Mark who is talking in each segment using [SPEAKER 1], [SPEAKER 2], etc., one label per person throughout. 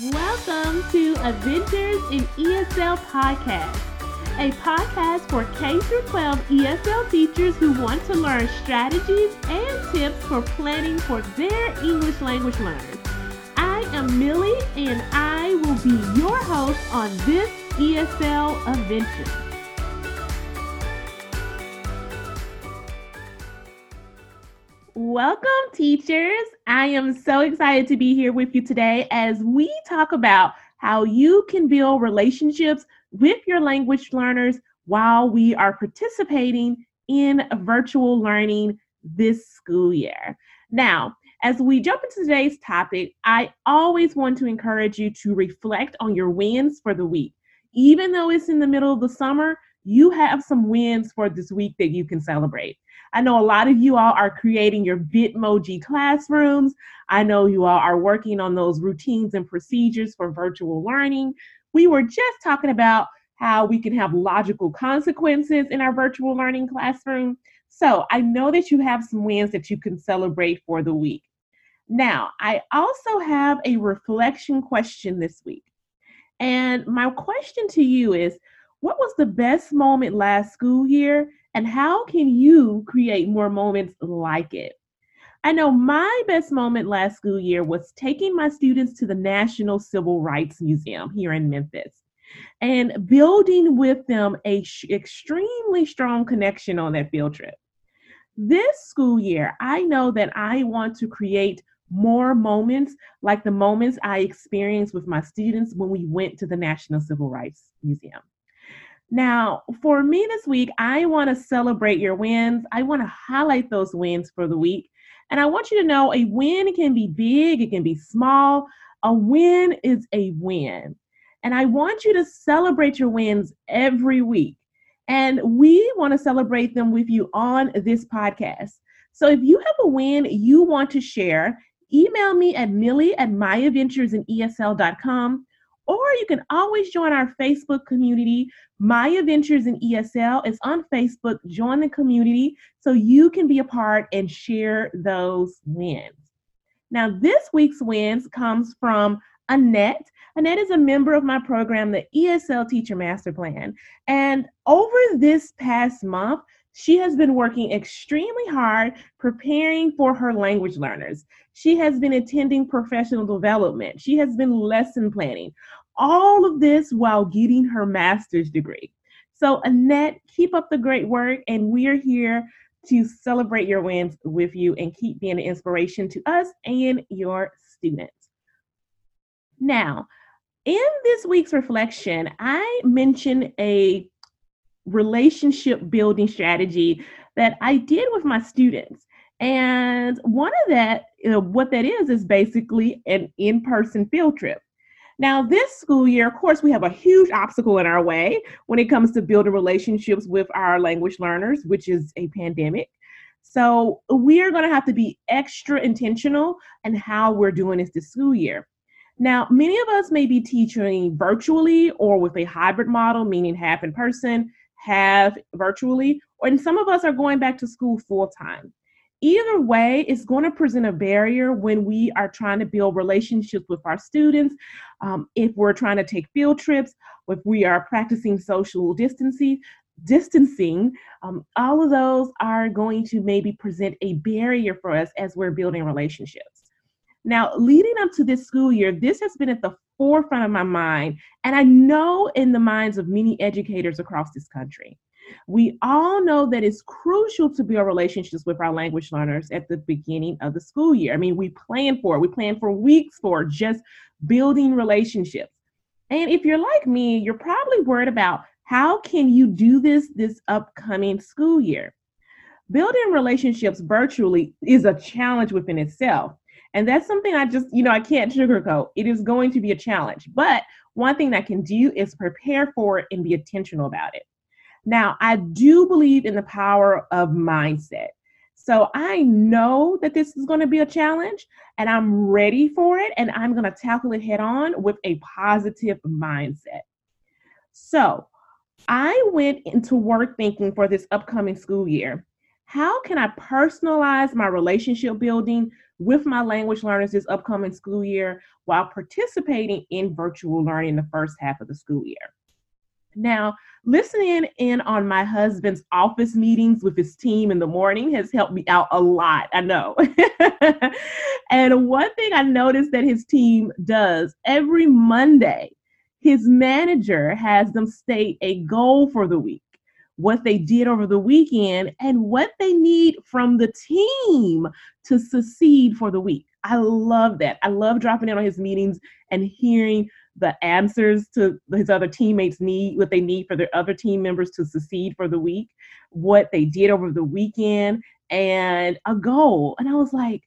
[SPEAKER 1] Welcome to Adventures in ESL Podcast, a podcast for K 12 ESL teachers who want to learn strategies and tips for planning for their English language learners. I am Millie and I will be your host on this ESL adventure. Welcome, teachers. I am so excited to be here with you today as we talk about how you can build relationships with your language learners while we are participating in virtual learning this school year. Now, as we jump into today's topic, I always want to encourage you to reflect on your wins for the week. Even though it's in the middle of the summer, you have some wins for this week that you can celebrate. I know a lot of you all are creating your Bitmoji classrooms. I know you all are working on those routines and procedures for virtual learning. We were just talking about how we can have logical consequences in our virtual learning classroom. So I know that you have some wins that you can celebrate for the week. Now, I also have a reflection question this week. And my question to you is what was the best moment last school year and how can you create more moments like it? I know my best moment last school year was taking my students to the National Civil Rights Museum here in Memphis and building with them a sh- extremely strong connection on that field trip. This school year, I know that I want to create more moments like the moments I experienced with my students when we went to the National Civil Rights Museum. Now, for me this week, I want to celebrate your wins. I want to highlight those wins for the week. And I want you to know a win can be big, it can be small. A win is a win. And I want you to celebrate your wins every week. And we want to celebrate them with you on this podcast. So if you have a win you want to share, email me at millie at myadventuresinesl.com or you can always join our Facebook community. My Adventures in ESL is on Facebook. Join the community so you can be a part and share those wins. Now, this week's wins comes from Annette. Annette is a member of my program, the ESL Teacher Master Plan. And over this past month, she has been working extremely hard preparing for her language learners. She has been attending professional development. She has been lesson planning. All of this while getting her master's degree. So, Annette, keep up the great work, and we're here to celebrate your wins with you and keep being an inspiration to us and your students. Now, in this week's reflection, I mentioned a relationship building strategy that I did with my students. And one of that, you know, what that is, is basically an in person field trip. Now, this school year, of course, we have a huge obstacle in our way when it comes to building relationships with our language learners, which is a pandemic. So, we are going to have to be extra intentional in how we're doing this this school year. Now, many of us may be teaching virtually or with a hybrid model, meaning half in person, half virtually, or and some of us are going back to school full time. Either way, it's going to present a barrier when we are trying to build relationships with our students. Um, if we're trying to take field trips, if we are practicing social distancing, distancing, um, all of those are going to maybe present a barrier for us as we're building relationships. Now, leading up to this school year, this has been at the forefront of my mind, and I know in the minds of many educators across this country. We all know that it's crucial to build relationships with our language learners at the beginning of the school year. I mean, we plan for it, we plan for weeks for just building relationships. And if you're like me, you're probably worried about how can you do this this upcoming school year? Building relationships virtually is a challenge within itself. And that's something I just, you know, I can't sugarcoat. It is going to be a challenge. But one thing I can do is prepare for it and be intentional about it. Now, I do believe in the power of mindset. So I know that this is going to be a challenge and I'm ready for it and I'm going to tackle it head on with a positive mindset. So I went into work thinking for this upcoming school year how can I personalize my relationship building with my language learners this upcoming school year while participating in virtual learning the first half of the school year. Now, listening in on my husband's office meetings with his team in the morning has helped me out a lot. I know. and one thing I noticed that his team does every Monday, his manager has them state a goal for the week, what they did over the weekend, and what they need from the team to succeed for the week. I love that. I love dropping in on his meetings and hearing the answers to his other teammates need, what they need for their other team members to succeed for the week, what they did over the weekend, and a goal. And I was like,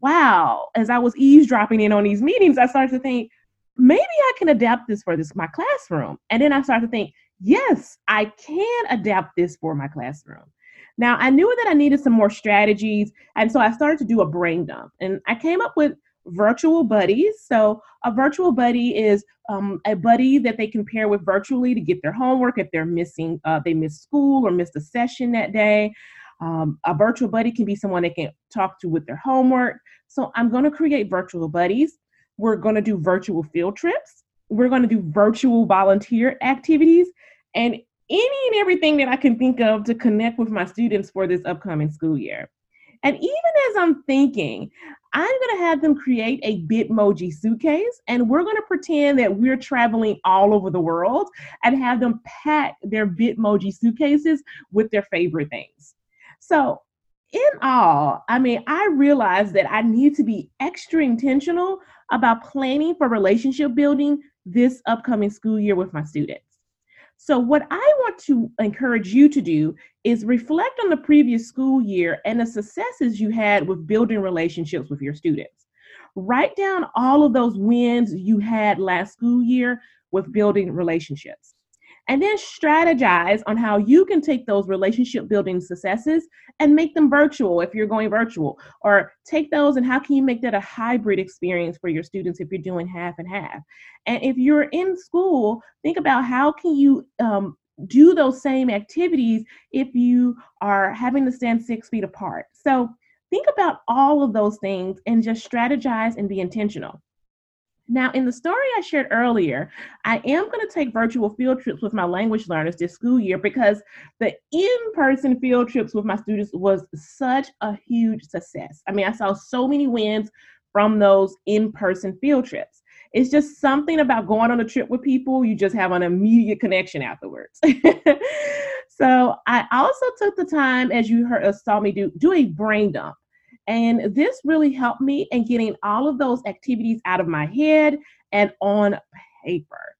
[SPEAKER 1] wow, as I was eavesdropping in on these meetings, I started to think, maybe I can adapt this for this my classroom. And then I started to think, yes, I can adapt this for my classroom. Now I knew that I needed some more strategies, and so I started to do a brain dump. And I came up with virtual buddies. So a virtual buddy is um, a buddy that they can pair with virtually to get their homework if they're missing, uh, they miss school or missed a session that day. Um, a virtual buddy can be someone they can talk to with their homework. So I'm going to create virtual buddies. We're going to do virtual field trips. We're going to do virtual volunteer activities and any and everything that I can think of to connect with my students for this upcoming school year. And even as I'm thinking, I'm going to have them create a Bitmoji suitcase and we're going to pretend that we're traveling all over the world and have them pack their Bitmoji suitcases with their favorite things. So, in all, I mean, I realized that I need to be extra intentional about planning for relationship building this upcoming school year with my students. So, what I want to encourage you to do is reflect on the previous school year and the successes you had with building relationships with your students. Write down all of those wins you had last school year with building relationships and then strategize on how you can take those relationship building successes and make them virtual if you're going virtual or take those and how can you make that a hybrid experience for your students if you're doing half and half. And if you're in school think about how can you um, do those same activities if you are having to stand six feet apart. So think about all of those things and just strategize and be intentional now, in the story I shared earlier, I am going to take virtual field trips with my language learners this school year because the in person field trips with my students was such a huge success. I mean, I saw so many wins from those in person field trips. It's just something about going on a trip with people, you just have an immediate connection afterwards. so, I also took the time, as you heard, uh, saw me do, do a brain dump. And this really helped me in getting all of those activities out of my head and on paper.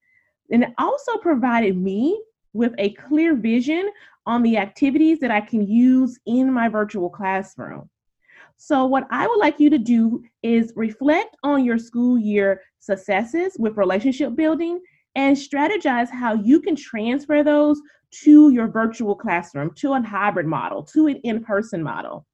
[SPEAKER 1] And it also provided me with a clear vision on the activities that I can use in my virtual classroom. So, what I would like you to do is reflect on your school year successes with relationship building and strategize how you can transfer those to your virtual classroom, to a hybrid model, to an in person model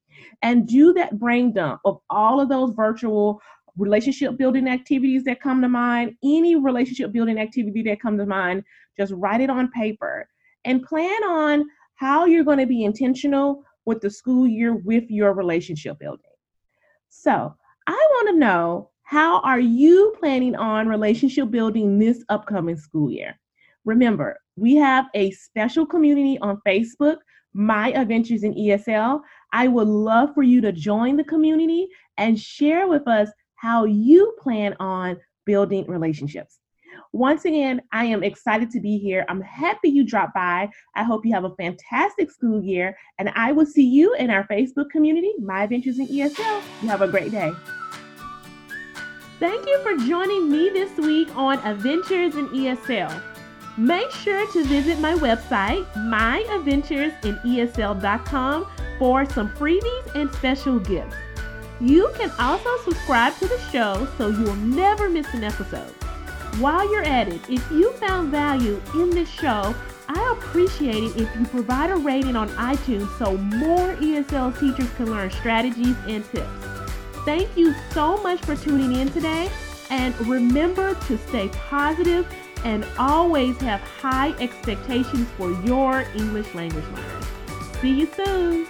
[SPEAKER 1] and do that brain dump of all of those virtual relationship building activities that come to mind, any relationship building activity that comes to mind, just write it on paper and plan on how you're going to be intentional with the school year with your relationship building. So, I want to know how are you planning on relationship building this upcoming school year? Remember, we have a special community on Facebook my adventures in ESL. I would love for you to join the community and share with us how you plan on building relationships. Once again, I am excited to be here. I'm happy you dropped by. I hope you have a fantastic school year, and I will see you in our Facebook community, My Adventures in ESL. You have a great day. Thank you for joining me this week on Adventures in ESL. Make sure to visit my website, myadventuresinesl.com, for some freebies and special gifts. You can also subscribe to the show so you'll never miss an episode. While you're at it, if you found value in this show, I appreciate it if you provide a rating on iTunes so more ESL teachers can learn strategies and tips. Thank you so much for tuning in today, and remember to stay positive and always have high expectations for your English language learners. See you soon.